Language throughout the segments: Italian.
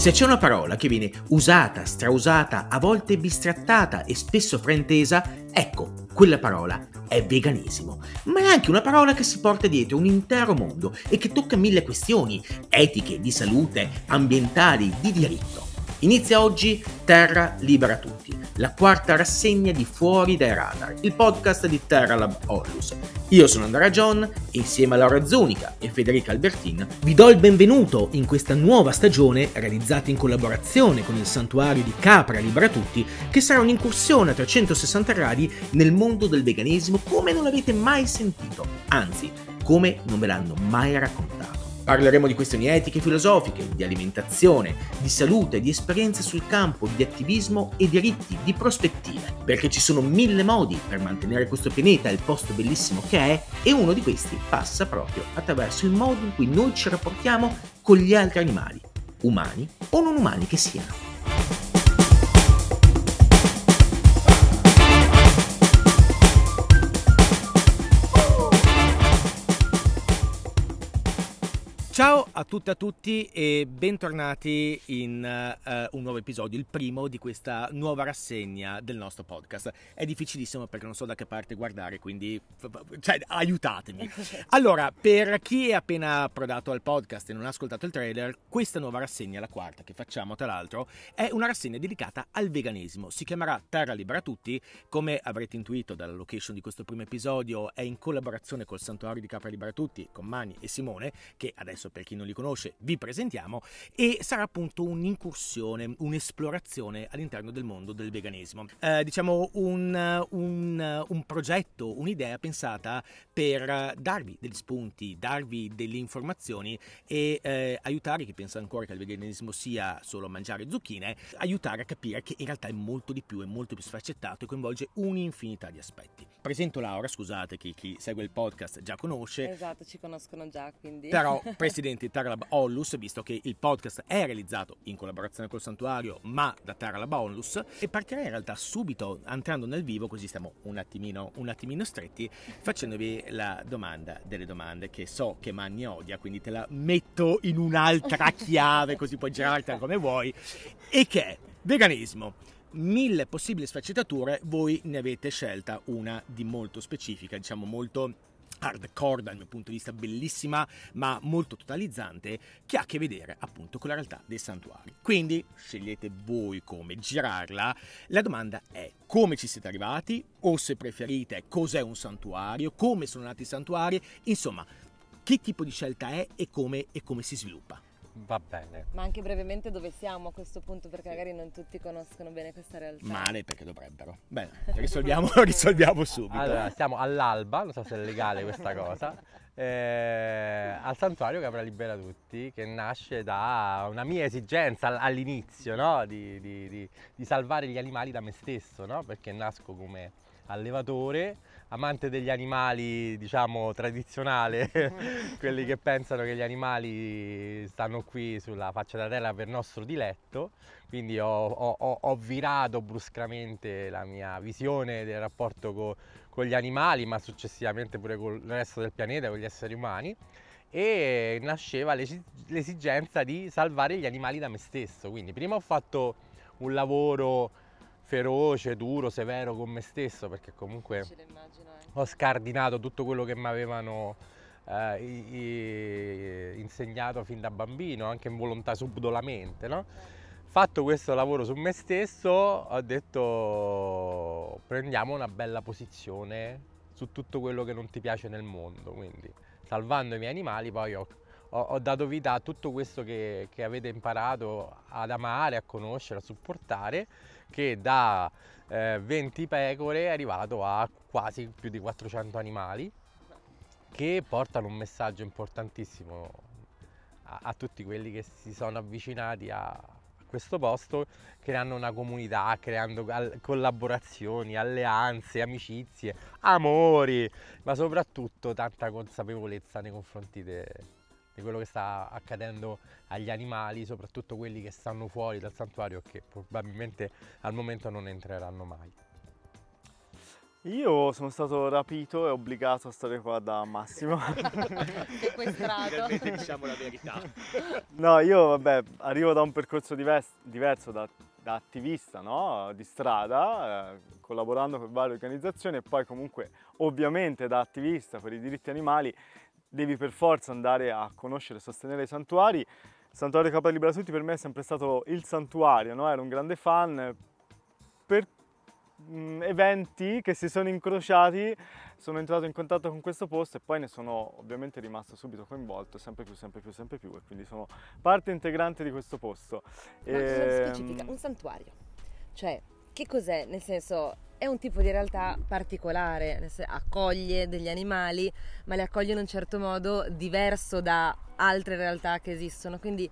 Se c'è una parola che viene usata, strausata, a volte bistrattata e spesso fraintesa, ecco, quella parola è veganesimo. Ma è anche una parola che si porta dietro un intero mondo e che tocca mille questioni, etiche, di salute, ambientali, di diritto. Inizia oggi Terra Libera Tutti, la quarta rassegna di Fuori dai Radar, il podcast di Terra Lab Onlus. Io sono Andrea John e insieme a Laura Zonica e Federica Albertin vi do il benvenuto in questa nuova stagione realizzata in collaborazione con il santuario di Capra Libera Tutti che sarà un'incursione a 360 gradi nel mondo del veganesimo come non l'avete mai sentito, anzi come non ve l'hanno mai raccontato. Parleremo di questioni etiche e filosofiche, di alimentazione, di salute, di esperienze sul campo, di attivismo e diritti, di prospettive, perché ci sono mille modi per mantenere questo pianeta il posto bellissimo che è e uno di questi passa proprio attraverso il modo in cui noi ci rapportiamo con gli altri animali, umani o non umani che siano. Ciao a tutte e a tutti e bentornati in uh, un nuovo episodio, il primo di questa nuova rassegna del nostro podcast. È difficilissimo perché non so da che parte guardare, quindi cioè, aiutatemi. Allora, per chi è appena approdato al podcast e non ha ascoltato il trailer, questa nuova rassegna, la quarta che facciamo tra l'altro, è una rassegna dedicata al veganesimo. Si chiamerà Terra Libera Tutti, come avrete intuito dalla location di questo primo episodio, è in collaborazione col Santuario di Capra Libera Tutti, con Mani e Simone, che adesso per chi non li conosce vi presentiamo, e sarà appunto un'incursione, un'esplorazione all'interno del mondo del veganesimo. Eh, diciamo un, un, un progetto, un'idea pensata per darvi degli spunti, darvi delle informazioni e eh, aiutare chi pensa ancora che il veganesimo sia solo mangiare zucchine, aiutare a capire che in realtà è molto di più, è molto più sfaccettato e coinvolge un'infinità di aspetti. Presento Laura, scusate che chi segue il podcast già conosce. Esatto, ci conoscono già, quindi. Però presidente di Terra Lab Onlus, visto che il podcast è realizzato in collaborazione col santuario, ma da Terra Lab Onlus, e partirei in realtà subito entrando nel vivo, così stiamo un attimino, un attimino stretti, facendovi la domanda delle domande che so che Manni odia, quindi te la metto in un'altra chiave, così puoi girartela come vuoi, e che è veganesimo mille possibili sfaccettature, voi ne avete scelta una di molto specifica, diciamo molto hardcore dal mio punto di vista bellissima ma molto totalizzante che ha a che vedere appunto con la realtà dei santuari. Quindi scegliete voi come girarla. La domanda è come ci siete arrivati? O se preferite cos'è un santuario? Come sono nati i santuari? Insomma che tipo di scelta è e come, e come si sviluppa Va bene. Ma anche brevemente dove siamo a questo punto, perché magari non tutti conoscono bene questa realtà. Male perché dovrebbero. Bene, risolviamo, risolviamo subito. Allora, siamo all'alba, non so se è legale questa cosa, eh, al santuario Capra Libera Tutti, che nasce da una mia esigenza all'inizio, no? di, di, di, di, salvare gli animali da me stesso, no? perché nasco come allevatore amante degli animali, diciamo, tradizionale, quelli che pensano che gli animali stanno qui sulla faccia della terra per nostro diletto, quindi ho, ho, ho virato bruscamente la mia visione del rapporto co, con gli animali, ma successivamente pure con il resto del pianeta, con gli esseri umani. E nasceva l'esigenza di salvare gli animali da me stesso. Quindi prima ho fatto un lavoro feroce, duro, severo con me stesso perché comunque ho scardinato tutto quello che mi avevano eh, insegnato fin da bambino, anche in volontà subdolamente. No? Fatto questo lavoro su me stesso ho detto prendiamo una bella posizione su tutto quello che non ti piace nel mondo, quindi salvando i miei animali poi ho ho, ho dato vita a tutto questo che, che, avete imparato ad amare, a conoscere, a supportare, che da eh, 20 pecore è arrivato a quasi più di 400 animali che portano un messaggio importantissimo a, a tutti quelli che si sono avvicinati a, questo posto creando una comunità, creando collaborazioni, alleanze, amicizie, amori, ma soprattutto tanta consapevolezza nei confronti de, di quello che sta accadendo agli animali, soprattutto quelli che stanno fuori dal santuario e che probabilmente al momento non entreranno mai. Io sono stato rapito e obbligato a stare qua da Massimo. Sequestrato. diciamo la verità. No, io vabbè, arrivo da un percorso divers- diverso da, da attivista, no? Di strada, eh, collaborando per varie organizzazioni e poi comunque ovviamente da attivista per i diritti animali devi per forza andare a conoscere e sostenere i santuari. Il santuario Capa Libera Tutti per me è sempre stato il santuario, no? ero un grande fan. Per eventi che si sono incrociati sono entrato in contatto con questo posto e poi ne sono ovviamente rimasto subito coinvolto, sempre più, sempre più, sempre più e quindi sono parte integrante di questo posto. Ma nello Ehm, specifica, un santuario. Cioè, che cos'è? Nel senso, è un tipo di realtà particolare, accoglie degli animali, ma li accoglie in un certo modo diverso da altre realtà che esistono. Quindi,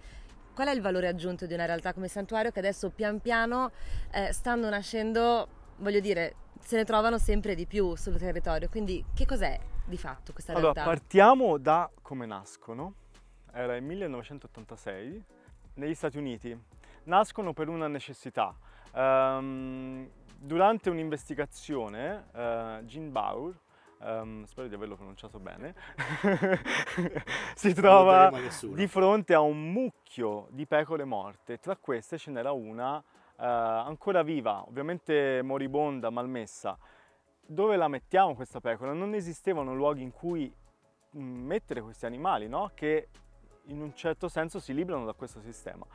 qual è il valore aggiunto di una realtà come santuario che adesso pian piano eh, stanno nascendo, voglio dire, se ne trovano sempre di più sul territorio. Quindi, che cos'è di fatto questa Allora, realtà? partiamo da come nascono. Era il 1986 negli Stati Uniti. Nascono per una necessità. Ehm, durante un'investigazione, eh, Gene Bauer, ehm, spero di averlo pronunciato bene, si trova di fronte a un mucchio di pecore morte. Tra queste ce n'era una eh, ancora viva, ovviamente moribonda, malmessa. Dove la mettiamo questa pecora? Non esistevano luoghi in cui mh, mettere questi animali, no? che in un certo senso si librano da questo sistema.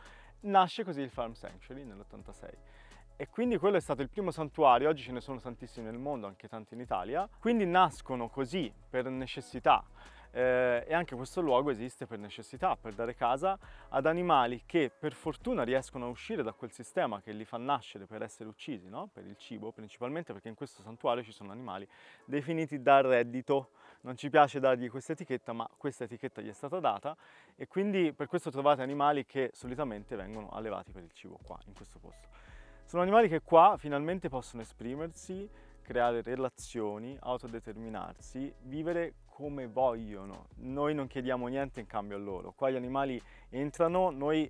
Nasce così il Farm Sanctuary nell'86 e quindi quello è stato il primo santuario, oggi ce ne sono tantissimi nel mondo, anche tanti in Italia, quindi nascono così per necessità eh, e anche questo luogo esiste per necessità, per dare casa ad animali che per fortuna riescono a uscire da quel sistema che li fa nascere per essere uccisi, no? per il cibo principalmente perché in questo santuario ci sono animali definiti da reddito, non ci piace dargli questa etichetta ma questa etichetta gli è stata data e quindi per questo trovate animali che solitamente vengono allevati per il cibo qua in questo posto. Sono animali che qua finalmente possono esprimersi, creare relazioni, autodeterminarsi, vivere come vogliono. Noi non chiediamo niente in cambio a loro. Qua gli animali entrano, noi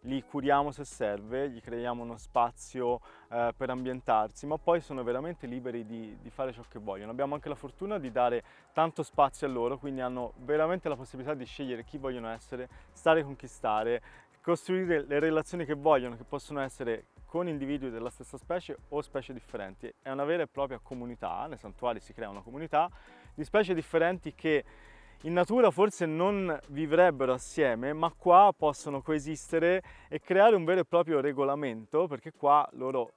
li curiamo se serve, gli creiamo uno spazio eh, per ambientarsi, ma poi sono veramente liberi di, di fare ciò che vogliono. Abbiamo anche la fortuna di dare tanto spazio a loro, quindi hanno veramente la possibilità di scegliere chi vogliono essere, stare con chi stare, costruire le relazioni che vogliono, che possono essere con individui della stessa specie o specie differenti. È una vera e propria comunità, nei santuari si crea una comunità di specie differenti che in natura forse non vivrebbero assieme, ma qua possono coesistere e creare un vero e proprio regolamento, perché qua loro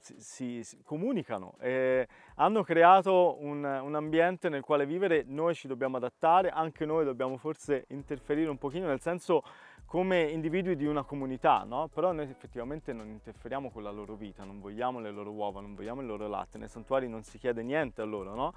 si, si- comunicano e hanno creato un, un ambiente nel quale vivere, noi ci dobbiamo adattare, anche noi dobbiamo forse interferire un pochino, nel senso come individui di una comunità, no? Però noi effettivamente non interferiamo con la loro vita, non vogliamo le loro uova, non vogliamo il loro latte, nei santuari non si chiede niente a loro, no?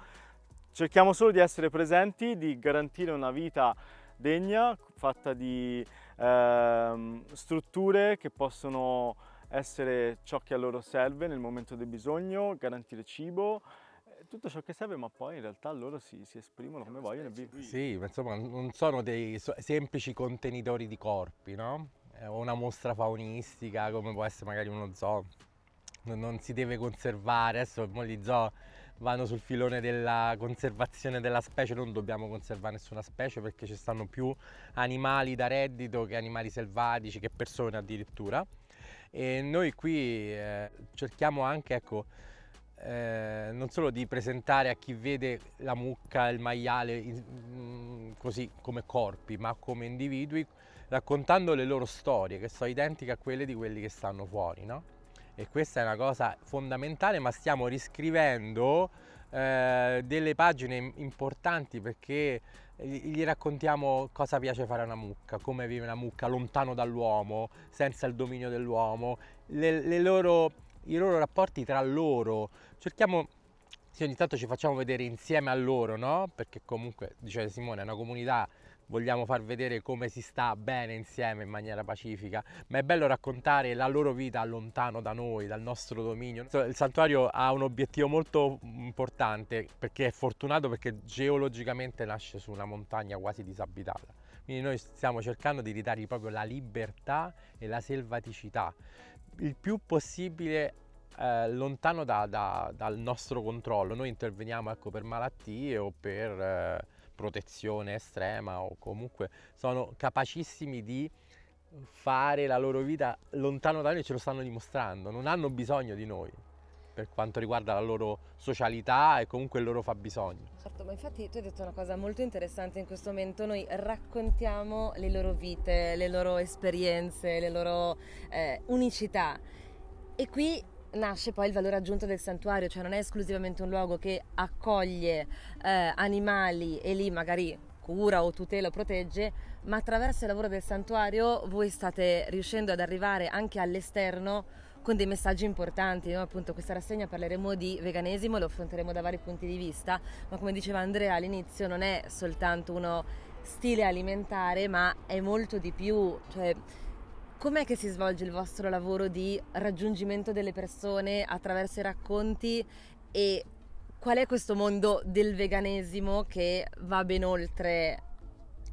Cerchiamo solo di essere presenti, di garantire una vita degna, fatta di ehm, strutture che possono essere ciò che a loro serve nel momento del bisogno, garantire cibo, eh, tutto ciò che serve, ma poi in realtà loro si, si esprimono come vogliono e vivono. Sì, ma insomma non sono dei semplici contenitori di corpi, no? È una mostra faunistica come può essere magari uno zoo. Non, si deve conservare, adesso gli zoo vanno sul filone della conservazione della specie, non dobbiamo conservare nessuna specie perché ci stanno più animali da reddito che animali selvatici, che persone addirittura. E noi qui eh, cerchiamo anche, ecco, eh, non solo di presentare a chi vede la mucca, il maiale in- mm, così come corpi, ma come individui, raccontando le loro storie che sono identiche a quelle di quelli che stanno fuori, no? E questa è una cosa fondamentale, ma stiamo riscrivendo eh, delle pagine importanti perché gli raccontiamo cosa piace fare a una mucca, come vive una mucca lontano dall'uomo, senza il dominio dell'uomo, le- le loro- i loro rapporti tra loro. Cerchiamo, sì, ogni tanto ci facciamo vedere insieme a loro, no? Perché comunque, dice Simone, è una comunità, vogliamo far vedere come si sta bene insieme in maniera pacifica, ma è bello raccontare la loro vita lontano da noi, dal nostro dominio. Il santuario ha un obiettivo molto importante perché è fortunato perché geologicamente nasce su una montagna quasi disabitata. Quindi noi stiamo cercando di ridargli proprio la libertà e la selvaticità, il più possibile eh, lontano da, da, dal nostro controllo. Noi interveniamo ecco, per malattie o per eh, protezione estrema o comunque sono capacissimi di fare la loro vita lontano da noi, ce lo stanno dimostrando, non hanno bisogno di noi per quanto riguarda la loro socialità e comunque il loro fabbisogno. Certo, ma infatti tu hai detto una cosa molto interessante in questo momento, noi raccontiamo le loro vite, le loro esperienze, le loro eh, unicità e qui nasce poi il valore aggiunto del santuario, cioè non è esclusivamente un luogo che accoglie eh, animali e lì magari cura o tutela o protegge, ma attraverso il lavoro del santuario voi state riuscendo ad arrivare anche all'esterno con dei messaggi importanti, no? appunto questa rassegna parleremo di veganesimo, lo affronteremo da vari punti di vista, ma come diceva Andrea all'inizio non è soltanto uno stile alimentare, ma è molto di più, cioè com'è che si svolge il vostro lavoro di raggiungimento delle persone attraverso i racconti e qual è questo mondo del veganesimo che va ben oltre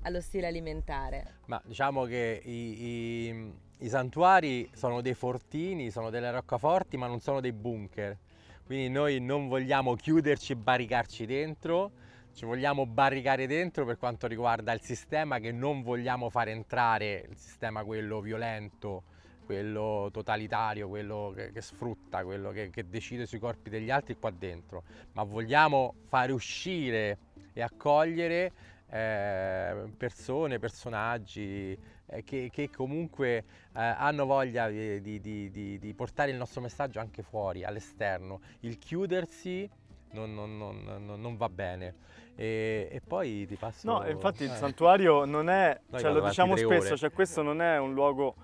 allo stile alimentare? Ma diciamo che i, i i santuari sono dei fortini, sono delle roccaforti, ma non sono dei bunker. Quindi noi non vogliamo chiuderci e barricarci dentro, ci vogliamo barricare dentro per quanto riguarda il sistema che non vogliamo fare entrare, il sistema quello violento, quello totalitario, quello che, che sfrutta, quello che, che decide sui corpi degli altri qua dentro, ma vogliamo fare uscire e accogliere eh, persone, personaggi, eh, che, che, comunque eh, hanno voglia di, di, di, di, portare il nostro messaggio anche fuori, all'esterno. Il chiudersi non, non, non, non va bene. E, e, poi ti passo... No, infatti il eh. santuario non è, cioè, lo diciamo spesso, cioè, questo non è un luogo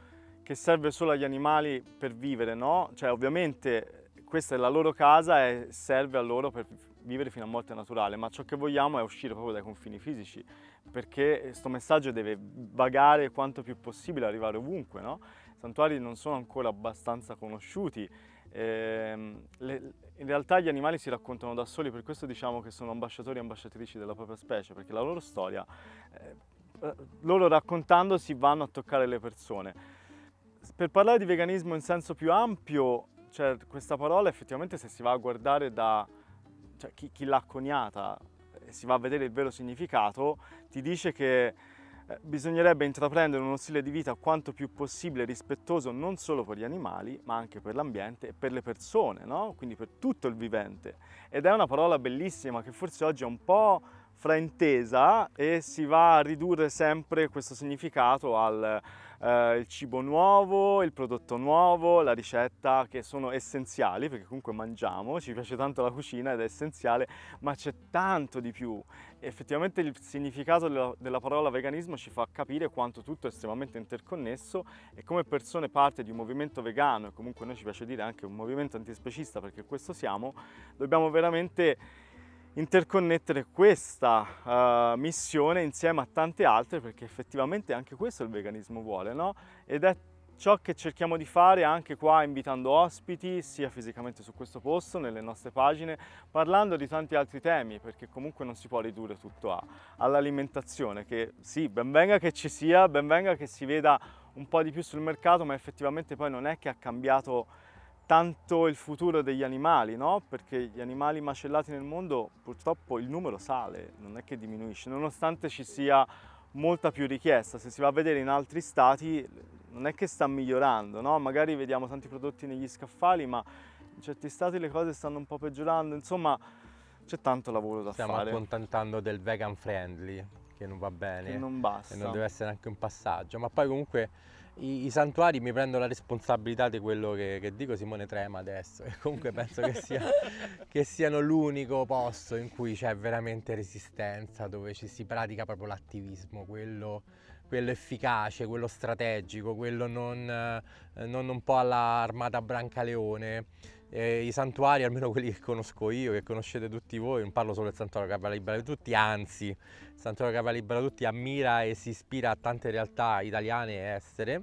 che serve solo agli animali per vivere, no? Cioè ovviamente questa è la loro casa e serve a loro per vivere fino a morte naturale, ma ciò che vogliamo è uscire proprio dai confini fisici, perché questo messaggio deve vagare quanto più possibile, arrivare ovunque, no? I santuari non sono ancora abbastanza conosciuti, eh, le, in realtà gli animali si raccontano da soli, per questo diciamo che sono ambasciatori e ambasciatrici della propria specie, perché la loro storia, eh, eh loro raccontandosi vanno a toccare le persone. Per parlare di veganismo in senso più ampio, cioè, questa parola effettivamente se si va a guardare da cioè, chi, chi l'ha coniata e si va a vedere il vero significato, ti dice che eh, bisognerebbe intraprendere uno stile di vita quanto più possibile rispettoso non solo per gli animali, ma anche per l'ambiente e per le persone, no? quindi per tutto il vivente. Ed è una parola bellissima che forse oggi è un po' fraintesa e si va a ridurre sempre questo significato al eh, il cibo nuovo, il prodotto nuovo, la ricetta che sono essenziali perché comunque mangiamo, ci piace tanto la cucina ed è essenziale, ma c'è tanto di più. effettivamente il significato della, parola veganismo ci fa capire quanto tutto è estremamente interconnesso e come persone parte di un movimento vegano e comunque noi ci piace dire anche un movimento antispecista perché questo siamo, dobbiamo veramente interconnettere questa uh, missione insieme a tante altre perché effettivamente anche questo il veganismo vuole, no? Ed è ciò che cerchiamo di fare anche qua invitando ospiti sia fisicamente su questo posto, nelle nostre pagine, parlando di tanti altri temi perché comunque non si può ridurre tutto all'alimentazione che sì, ben venga che ci sia, ben venga che si veda un po' di più sul mercato ma effettivamente poi non è che ha cambiato tanto il futuro degli animali, no? perché gli animali macellati nel mondo purtroppo il numero sale, non è che diminuisce, nonostante ci sia molta più richiesta. Se si va a vedere in altri stati non è che sta migliorando, no? magari vediamo tanti prodotti negli scaffali, ma in certi stati le cose stanno un po' peggiorando, insomma c'è tanto lavoro da Stiamo fare. Stiamo accontentando del vegan friendly, che non va bene. Che non basta. E non deve essere anche un passaggio, ma poi comunque i, i, santuari mi prendo la responsabilità di quello che, che dico Simone Trema adesso e comunque penso che, sia, che, siano l'unico posto in cui c'è veramente resistenza, dove ci si pratica proprio l'attivismo, quello, quello efficace, quello strategico, quello non, eh, non un po' all'armata Brancaleone. Eh, I santuari, almeno quelli che conosco io, che conoscete tutti voi, non parlo solo del santuario Cappella Libera di tutti, anzi, il santuario Cappella Libera di tutti ammira e si ispira a tante realtà italiane e estere,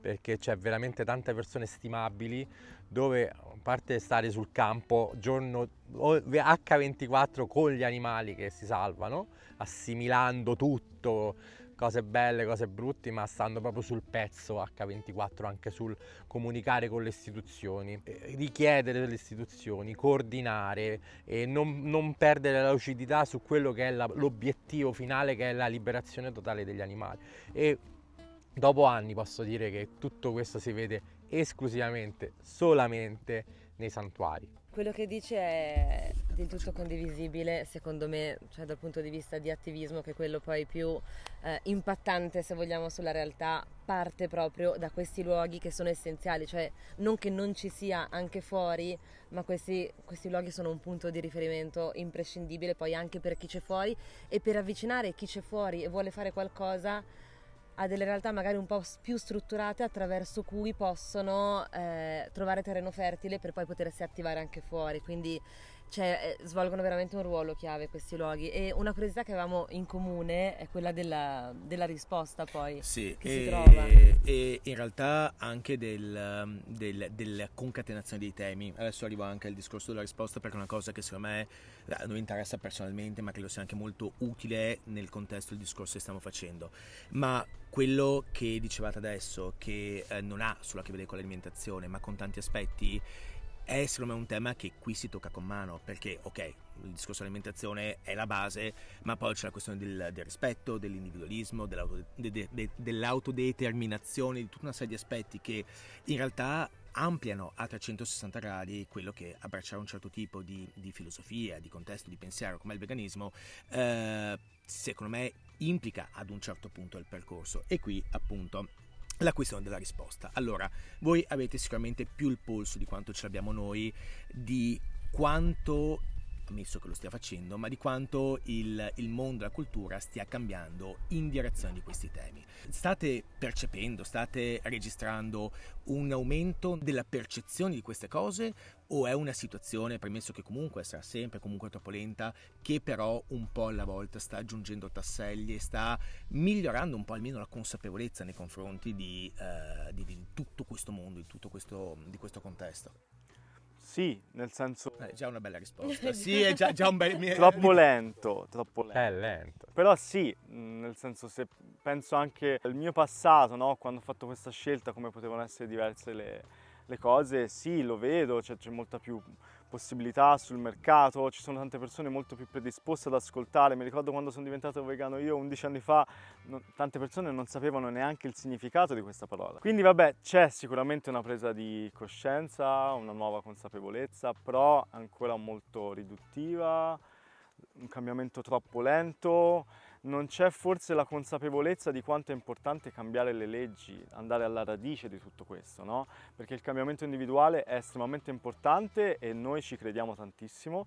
perché c'è veramente tante persone stimabili dove, a parte stare sul campo giorno H24 con gli animali che si salvano, assimilando tutto, cose belle, cose brutte, ma stando proprio sul pezzo H24, anche sul comunicare con le istituzioni, eh, richiedere delle istituzioni, coordinare e non, non perdere la lucidità su quello che è l'obiettivo finale che è la liberazione totale degli animali. E dopo anni posso dire che tutto questo si vede esclusivamente, solamente nei santuari. Quello che dice è del tutto condivisibile, secondo me, cioè dal punto di vista di attivismo, che è quello poi più eh, impattante, se vogliamo, sulla realtà, parte proprio da questi luoghi che sono essenziali, cioè non che non ci sia anche fuori, ma questi, questi luoghi sono un punto di riferimento imprescindibile poi anche per chi c'è fuori e per avvicinare chi c'è fuori e vuole fare qualcosa a delle realtà magari un po' più strutturate attraverso cui possono eh, trovare terreno fertile per poi potersi attivare anche fuori. Quindi cioè, eh, svolgono veramente un ruolo chiave questi luoghi e una curiosità che avevamo in comune è quella della, della risposta poi sì, che e, si trova. E in realtà anche del, del, della concatenazione dei temi. Adesso arrivo anche al discorso della risposta perché è una cosa che secondo me a noi interessa personalmente ma credo sia anche molto utile nel contesto del discorso che stiamo facendo. Ma quello che dicevate adesso, che eh, non ha solo a che vedere con l'alimentazione ma con tanti aspetti, è secondo me un tema che qui si tocca con mano perché ok il discorso dell'alimentazione è la base ma poi c'è la questione del, del rispetto dell'individualismo de, de, dell'autodeterminazione di tutta una serie di aspetti che in realtà ampliano a 360 gradi quello che abbracciare un certo tipo di, di filosofia, di contesto, di pensiero come il veganismo, eh, secondo me implica ad un certo punto il percorso. E qui appunto la questione della risposta. Allora, voi avete sicuramente più il polso di quanto ce l'abbiamo noi, di quanto ammesso che lo stia facendo, ma di quanto il, il mondo la cultura stia cambiando in direzione di questi temi. State percependo, state registrando un aumento della percezione di queste cose o è una situazione, premesso che comunque sarà sempre comunque troppo lenta, che però un po' alla volta sta aggiungendo tasselli e sta migliorando un po' almeno la consapevolezza nei confronti di, uh, di, di tutto questo mondo, di tutto questo, di questo contesto? Sì, nel senso... È già una bella risposta. sì, è già, già un bel... troppo lento, troppo lento. È lento. Però sì, nel senso se penso anche al mio passato, no? quando ho fatto questa scelta, come potevano essere diverse le, le cose, sì, lo vedo, cioè, c'è molta più possibilità sul mercato, ci sono tante persone molto più predisposte ad ascoltare. Mi ricordo quando sono diventato vegano io 11 anni fa, no, tante persone non sapevano neanche il significato di questa parola. Quindi vabbè, c'è sicuramente una presa di coscienza, una nuova consapevolezza, però ancora molto riduttiva, un cambiamento troppo lento non c'è forse la consapevolezza di quanto è importante cambiare le leggi, andare alla radice di tutto questo, no? Perché il cambiamento individuale è estremamente importante e noi ci crediamo tantissimo,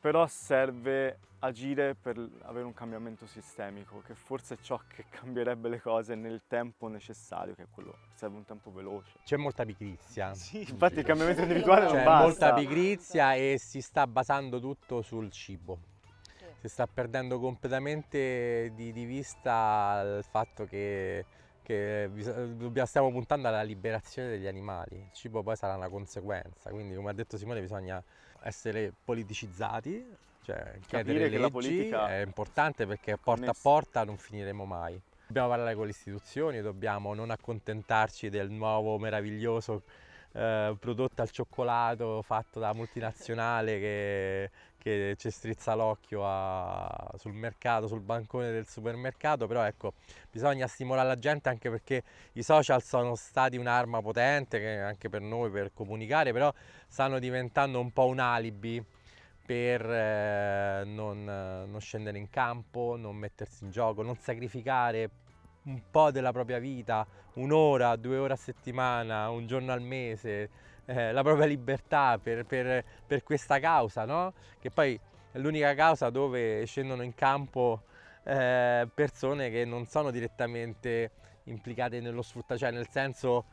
però serve agire per avere un cambiamento sistemico, che forse è ciò che cambierebbe le cose nel tempo necessario, che è quello, serve un tempo veloce. C'è molta pigrizia. Sì, infatti il cambiamento individuale C'è non basta. C'è molta pigrizia e si sta basando tutto sul cibo si sta perdendo completamente di, di vista il fatto che, che stiamo puntando alla liberazione degli animali, il cibo poi sarà una conseguenza, quindi come ha detto Simone bisogna essere politicizzati, cioè chiedere leggi politica è importante perché porta a porta non finiremo mai. Dobbiamo parlare con le istituzioni, dobbiamo non accontentarci del nuovo meraviglioso eh, prodotto al cioccolato fatto da multinazionale che, che ci strizza l'occhio sul mercato, sul bancone del supermercato, però ecco, bisogna stimolare la gente anche perché i social sono stati un'arma potente anche per noi per comunicare, però stanno diventando un po' un alibi per eh, non, non scendere in campo, non mettersi in gioco, non sacrificare un po' della propria vita, un'ora, due ore a settimana, un giorno al mese, eh, la propria libertà per, per, per, questa causa, no? Che poi è l'unica causa dove scendono in campo eh, persone che non sono direttamente implicate nello sfruttamento, cioè nel senso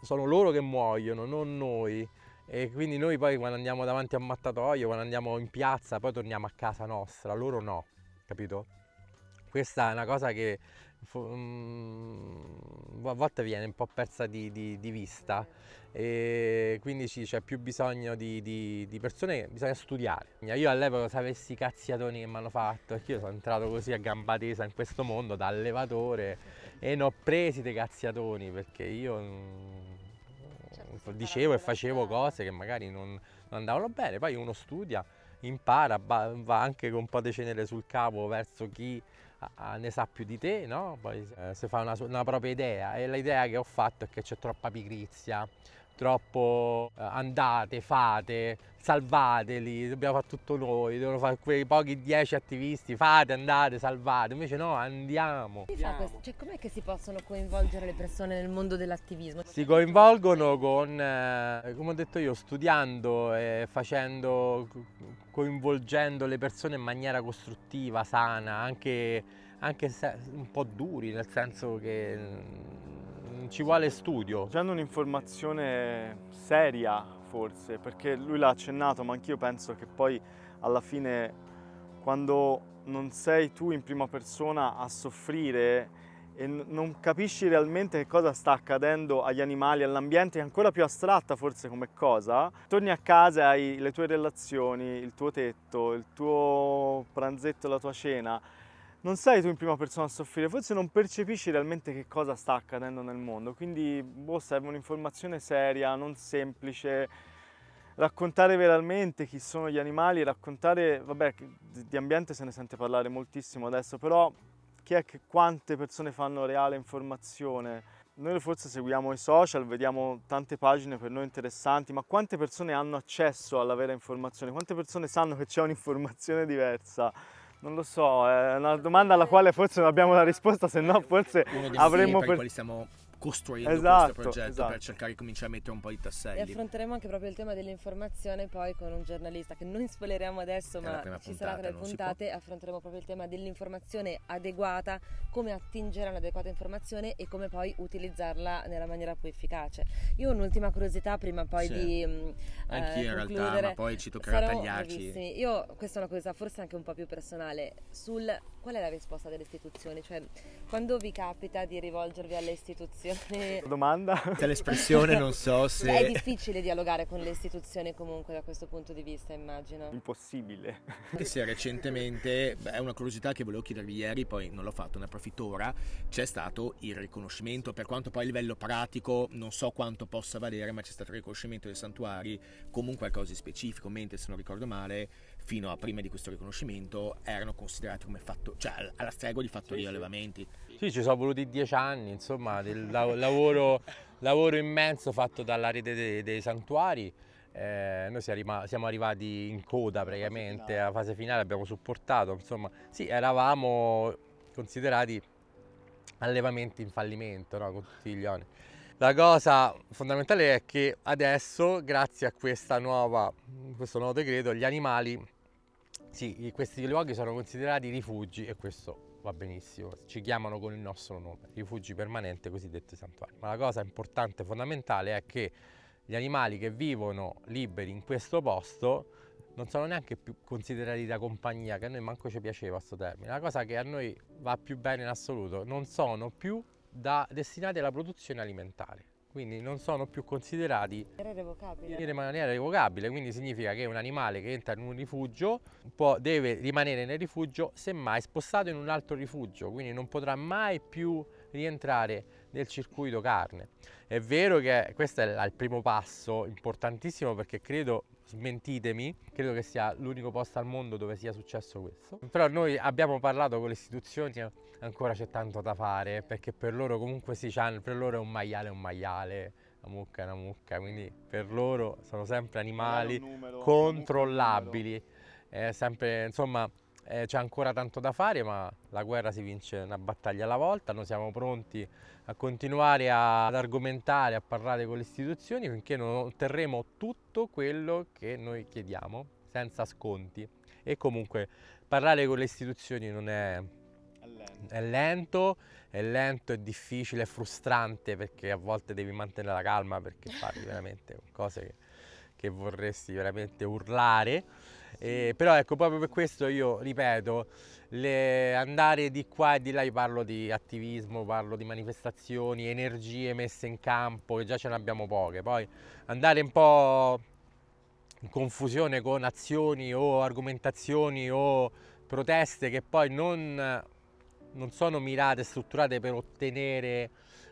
sono loro che muoiono, non noi. E quindi noi poi quando andiamo davanti a un mattatoio, quando andiamo in piazza, poi torniamo a casa nostra, loro no, capito? Questa è una cosa che a volte viene un po' persa di, di, di vista e quindi c'è più bisogno di, di, persone, bisogna studiare. Io all'epoca sapessi i cazziatoni che mi hanno fatto, perché io sono entrato così a gamba tesa in questo mondo da allevatore e ne ho presi dei cazziatoni perché io certo, dicevo e facevo cose che magari non, non andavano bene, poi uno studia, impara, va anche con un po' di cenere sul capo verso chi ne sa più di te, no? Poi eh, si fa una, una propria idea e l'idea che ho fatto è che c'è troppa pigrizia, troppo eh, andate, fate, salvateli, dobbiamo fare tutto noi, devono fare quei pochi dieci attivisti, fate, andate, salvate, invece no, andiamo. Cioè, com'è che si possono coinvolgere le persone nel mondo dell'attivismo? Si coinvolgono con, eh, come ho detto io, studiando e facendo, coinvolgendo le persone in maniera costruttiva, sana, anche, anche un po' duri, nel senso che ci vuole studio. Facendo un'informazione seria forse, perché lui l'ha accennato, ma anch'io penso che poi alla fine quando non sei tu in prima persona a soffrire e non capisci realmente che cosa sta accadendo agli animali, all'ambiente, è ancora più astratta forse come cosa, torni a casa e hai le tue relazioni, il tuo tetto, il tuo pranzetto, la tua cena non sei tu in prima persona a soffrire, forse non percepisci realmente che cosa sta accadendo nel mondo, quindi boh, serve un'informazione seria, non semplice, raccontare veramente chi sono gli animali, raccontare, vabbè, di ambiente se ne sente parlare moltissimo adesso, però chi è che quante persone fanno reale informazione? Noi forse seguiamo i social, vediamo tante pagine per noi interessanti, ma quante persone hanno accesso alla vera informazione? Quante persone sanno che c'è un'informazione diversa? Non lo so, è una domanda alla quale forse non abbiamo la risposta, se no forse avremmo... Per... quali stiamo costruendo esatto, questo progetto esatto. per cercare di cominciare a mettere un po' di tasselli. E affronteremo anche proprio il tema dell'informazione poi con un giornalista che non spoileriamo adesso, ma ci sarà tra le puntate, affronteremo proprio il tema dell'informazione adeguata, come attingere a un'adeguata informazione e come poi utilizzarla nella maniera più efficace. Io ho un'ultima curiosità prima poi sì. di mm, Anch'io eh, in realtà, ma poi ci toccherà Sarò tagliarci. Bravissimi. Io, questa è una cosa forse anche un po' più personale, sul qual è la risposta delle istituzioni? Cioè, quando vi capita di rivolgervi alle istituzioni? Domanda? C'è l'espressione, non so se... È difficile dialogare con le istituzioni comunque da questo punto di vista, immagino. Impossibile. Anche se recentemente, beh, è una curiosità che volevo chiedervi ieri, poi non l'ho fatto, ne approfitto ora, c'è stato il riconoscimento, per quanto poi a livello pratico non so quanto possa valere, ma c'è stato il riconoscimento dei santuari, comunque qualcosa di specifico, mentre se non ricordo male fino a prima di questo riconoscimento erano considerati come fatto, cioè alla stregua di fattori sì, allevamenti. Sì, ci sono voluti dieci anni, insomma, del lavoro, lavoro immenso fatto dalla rete dei, dei santuari. Eh, noi siamo arrivati in coda praticamente alla fase finale, abbiamo supportato, insomma, sì, eravamo considerati allevamenti in fallimento no? con tutti gli oni. La cosa fondamentale è che adesso, grazie a nuova, questo nuovo decreto, gli animali, sì, questi luoghi sono considerati rifugi e questo va benissimo, ci chiamano con il nostro nome, rifugi permanenti cosiddetti santuari. Ma la cosa importante, fondamentale è che gli animali che vivono liberi in questo posto non sono neanche più considerati da compagnia, che a noi manco ci piaceva questo termine. La cosa che a noi va più bene in assoluto, non sono più da, destinati alla produzione alimentare. Quindi non sono più considerati in maniera revocabile, quindi significa che un animale che entra in un rifugio può, deve rimanere nel rifugio, semmai spostato in un altro rifugio, quindi non potrà mai più rientrare nel circuito carne. È vero che questo è il primo passo importantissimo perché credo smentitemi, credo che sia l'unico posto al mondo dove sia successo questo. Però noi abbiamo parlato con le istituzioni, ancora c'è tanto da fare, perché per loro comunque sì, per loro è un maiale un maiale, una mucca è una mucca, quindi per loro sono sempre animali numero, controllabili. È sempre, insomma, eh, c'è ancora tanto da fare, ma la guerra si vince una battaglia alla volta, noi siamo pronti a continuare a, ad argomentare, a parlare con le istituzioni finché non otterremo tutto quello che noi chiediamo, senza sconti. E comunque parlare con le istituzioni non è, è lento, è lento, è difficile, è frustrante perché a volte devi mantenere la calma perché parli veramente con cose che, che vorresti veramente urlare E, però ecco, proprio per questo io ripeto, le, andare di qua e di là, io parlo di attivismo, parlo di manifestazioni, energie messe in campo, che già ce ne abbiamo poche, poi andare un po' in confusione con azioni o argomentazioni o proteste che poi non, non sono mirate, strutturate per ottenere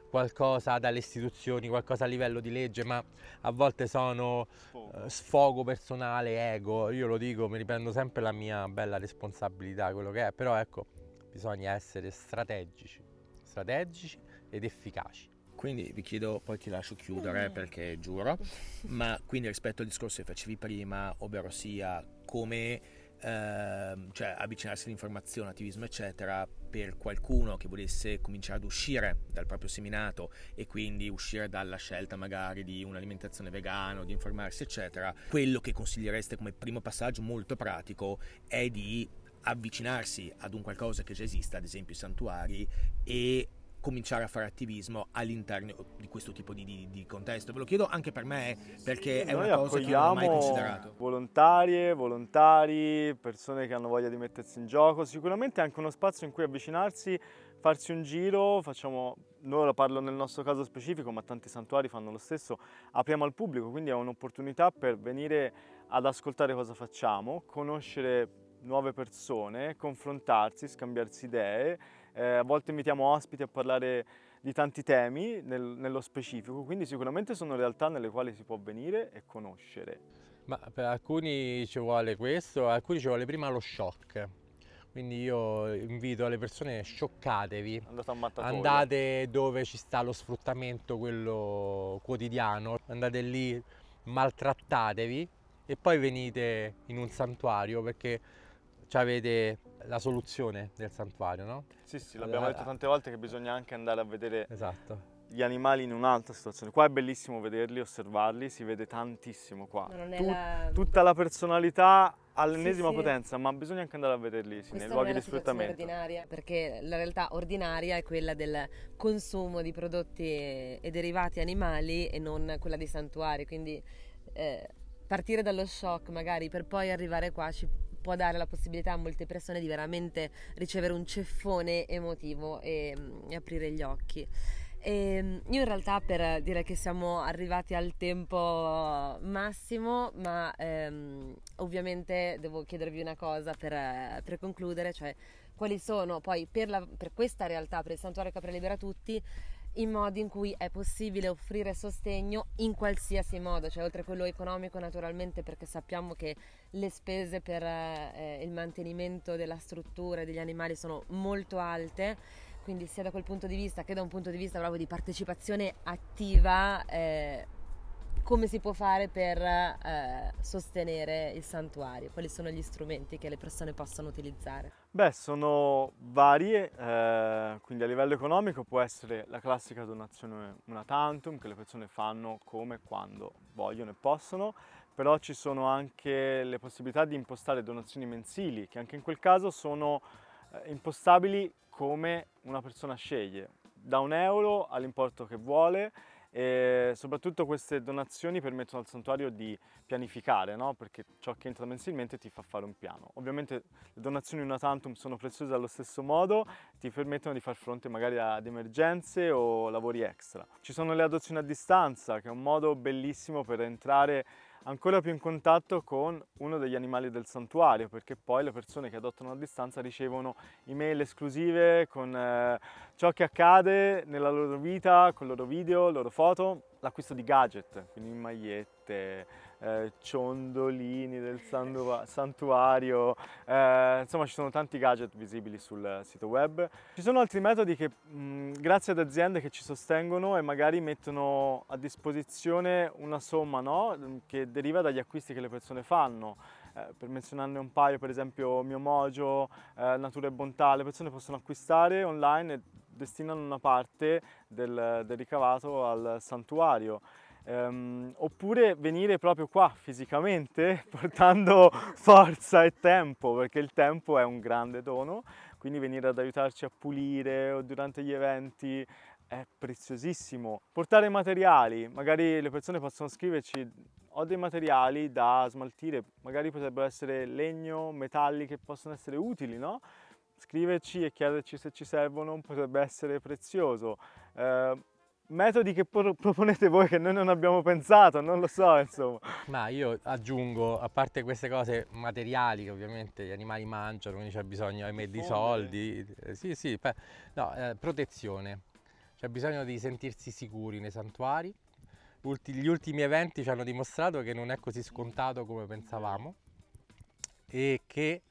qualcosa dalle istituzioni, qualcosa a livello di legge, ma a volte sono sfogo, uh, sfogo personale, ego. Io lo dico, mi riprendo sempre la mia bella responsabilità, quello che è, però ecco, bisogna essere strategici, strategici ed efficaci. Quindi vi chiedo, poi ti lascio chiudere mm. perché giuro, ma quindi rispetto al discorso che facevi prima, ovvero sia come Ehm, cioè avvicinarsi all'informazione, attivismo, eccetera, per qualcuno che volesse cominciare ad uscire dal proprio seminato e quindi uscire dalla scelta magari di un'alimentazione vegana, di informarsi, eccetera, quello che consigliereste come primo passaggio molto pratico è di avvicinarsi ad un qualcosa che già esista, ad esempio i santuari, e cominciare a fare attivismo all'interno di questo tipo di, di, di contesto. Ve lo chiedo anche per me perché sì, è una cosa che non ho mai considerato. Volontarie, volontari, persone che hanno voglia di mettersi in gioco, sicuramente è anche uno spazio in cui avvicinarsi, farsi un giro, facciamo, noi lo parlo nel nostro caso specifico, ma tanti santuari fanno lo stesso, apriamo al pubblico, quindi è un'opportunità per venire ad ascoltare cosa facciamo, conoscere nuove persone, confrontarsi, scambiarsi idee eh, a volte invitiamo ospiti a parlare di tanti temi nel, nello specifico, quindi sicuramente sono realtà nelle quali si può venire e conoscere. Ma per alcuni ci vuole questo, alcuni ci vuole prima lo shock. Quindi io invito le persone, scioccatevi, andate dove ci sta lo sfruttamento, quello quotidiano, andate lì, maltrattatevi e poi venite in un santuario perché avete la soluzione del santuario, no? Sì, sì, l'abbiamo detto tante volte che bisogna anche andare a vedere esatto. gli animali in un'altra situazione. Qua è bellissimo vederli, osservarli, si vede tantissimo qua. Tut- la... Tutta la personalità all'ennesima sì, potenza, sì. ma bisogna anche andare a vederli sì, nei luoghi di sfruttamento. ordinaria, perché la realtà ordinaria è quella del consumo di prodotti e derivati animali e non quella dei santuari, quindi eh, partire dallo shock magari per poi arrivare qua ci può dare la possibilità a molte persone di veramente ricevere un ceffone emotivo e, e aprire gli occhi. E ehm, io in realtà per dire che siamo arrivati al tempo massimo, ma ehm, ovviamente devo chiedervi una cosa per, per concludere, cioè quali sono poi per, la, per, questa realtà, per il Santuario Capra Libera Tutti, i modi in cui è possibile offrire sostegno in qualsiasi modo, cioè oltre a quello economico naturalmente perché sappiamo che le spese per eh, il mantenimento della struttura e degli animali sono molto alte, quindi sia da quel punto di vista che da un punto di vista proprio di partecipazione attiva eh, come si può fare per eh, sostenere il santuario? Quali sono gli strumenti che le persone possono utilizzare? Beh, sono varie, eh, quindi a livello economico può essere la classica donazione una tantum che le persone fanno come quando vogliono e possono, però ci sono anche le possibilità di impostare donazioni mensili che anche in quel caso sono eh, impostabili come una persona sceglie, da un euro all'importo che vuole e soprattutto queste donazioni permettono al santuario di pianificare, no? perché ciò che entra mensilmente ti fa fare un piano. Ovviamente le donazioni una tantum sono preziose allo stesso modo, ti permettono di far fronte magari ad emergenze o lavori extra. Ci sono le adozioni a distanza, che è un modo bellissimo per entrare ancora più in contatto con uno degli animali del santuario, perché poi le persone che adottano a distanza ricevono email esclusive con eh, ciò che accade nella loro vita, con i loro video, le loro foto, l'acquisto di gadget, quindi magliette, eh, ciondolini del santuario, eh, insomma ci sono tanti gadget visibili sul sito web. Ci sono altri metodi che mh, grazie ad aziende che ci sostengono e magari mettono a disposizione una somma no? che deriva dagli acquisti che le persone fanno. Eh, per menzionarne un paio, per esempio Mio Mojo, eh, Natura e Bontà, le persone possono acquistare online e destinano una parte del, del ricavato al santuario. Um, oppure venire proprio qua fisicamente portando forza e tempo, perché il tempo è un grande dono, quindi venire ad aiutarci a pulire o durante gli eventi è preziosissimo. Portare materiali, magari le persone possono scriverci ho dei materiali da smaltire, magari potrebbero essere legno, metalli che possono essere utili, no? Scriverci e chiederci se ci servono potrebbe essere prezioso. Eh, metodi che pro- proponete voi che noi non abbiamo pensato, non lo so, insomma. Ma io aggiungo, a parte queste cose materiali che ovviamente gli animali mangiano, quindi c'è bisogno ahimè, di soldi, eh, sì sì, pe- no, eh, protezione, c'è bisogno di sentirsi sicuri nei santuari. Ulti- gli ultimi eventi ci hanno dimostrato che non è così scontato come pensavamo e che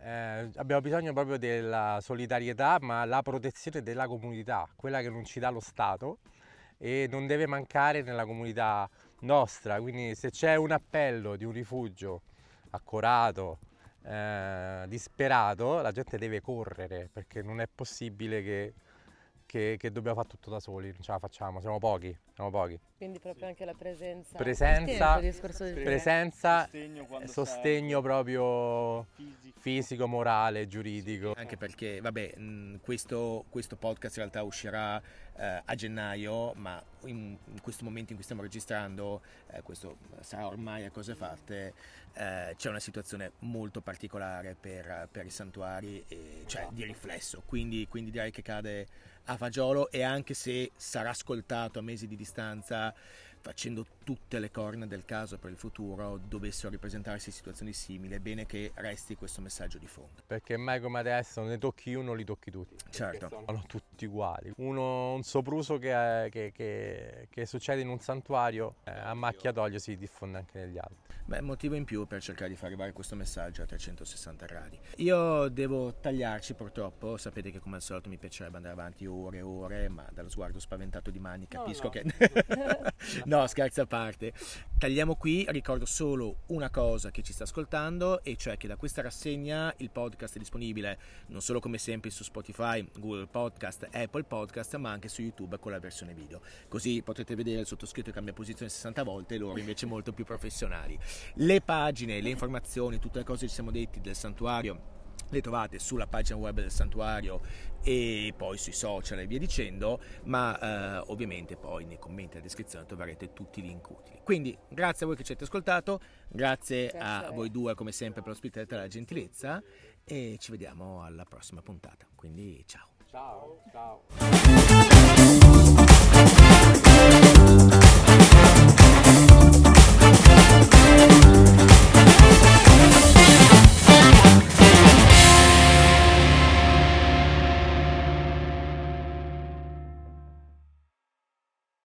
eh, abbiamo bisogno proprio della solidarietà, ma la protezione della comunità, quella che non ci dà lo Stato e non deve mancare nella comunità nostra. Quindi se c'è un appello di un rifugio accorato, eh, disperato, la gente deve correre perché non è possibile che, che, che dobbiamo fare tutto da soli, non ce la facciamo, siamo pochi, siamo pochi. Quindi proprio anche la presenza. Presenza, il discorso del presenza Sostegno quando sostegno proprio fisico. fisico, morale, giuridico. Anche perché, vabbè, questo, questo podcast in realtà uscirà eh, a gennaio, ma in, in questo momento in cui stiamo registrando, eh, questo sarà ormai a cose fatte, eh, c'è una situazione molto particolare per, per i santuari, e- cioè di riflesso, quindi, quindi direi che cade a fagiolo e anche se sarà ascoltato a mesi di distanza, facendo tutte le corna del caso per il futuro, dovessero ripresentarsi situazioni simili, è bene che resti questo messaggio di fondo. Perché mai come adesso ne tocchi uno, li tocchi tutti. Certo. Sono tutti uguali. Uno, un sopruso che, che- che- che succede in un santuario eh, a macchia d'olio si diffonde anche negli altri. Beh, motivo in più per cercare di far arrivare questo messaggio a 360 gradi. Io devo tagliarci purtroppo, sapete che come al solito mi piacerebbe andare avanti ore e ore, ma dallo sguardo spaventato di Mani capisco no. che... no, scherzo a parte. Tagliamo qui, ricordo solo una cosa che ci sta ascoltando, e cioè che da questa rassegna il podcast è disponibile non solo come sempre su Spotify, Google Podcast, Apple Podcast, ma anche su YouTube con la versione video. Così potrete vedere il sottoscritto che cambia posizione 60 volte e loro invece molto più professionali. Le pagine, le informazioni, tutte le cose che ci siamo detti del santuario le trovate sulla pagina web del santuario e poi sui social e via dicendo, ma eh, ovviamente poi nei commenti e nella descrizione troverete tutti i link utili. Quindi grazie a voi che ci avete ascoltato, grazie Grazie a a voi due come sempre per l'ospitalità e la gentilezza e ci vediamo alla prossima puntata. Quindi ciao. Ciao, ciao.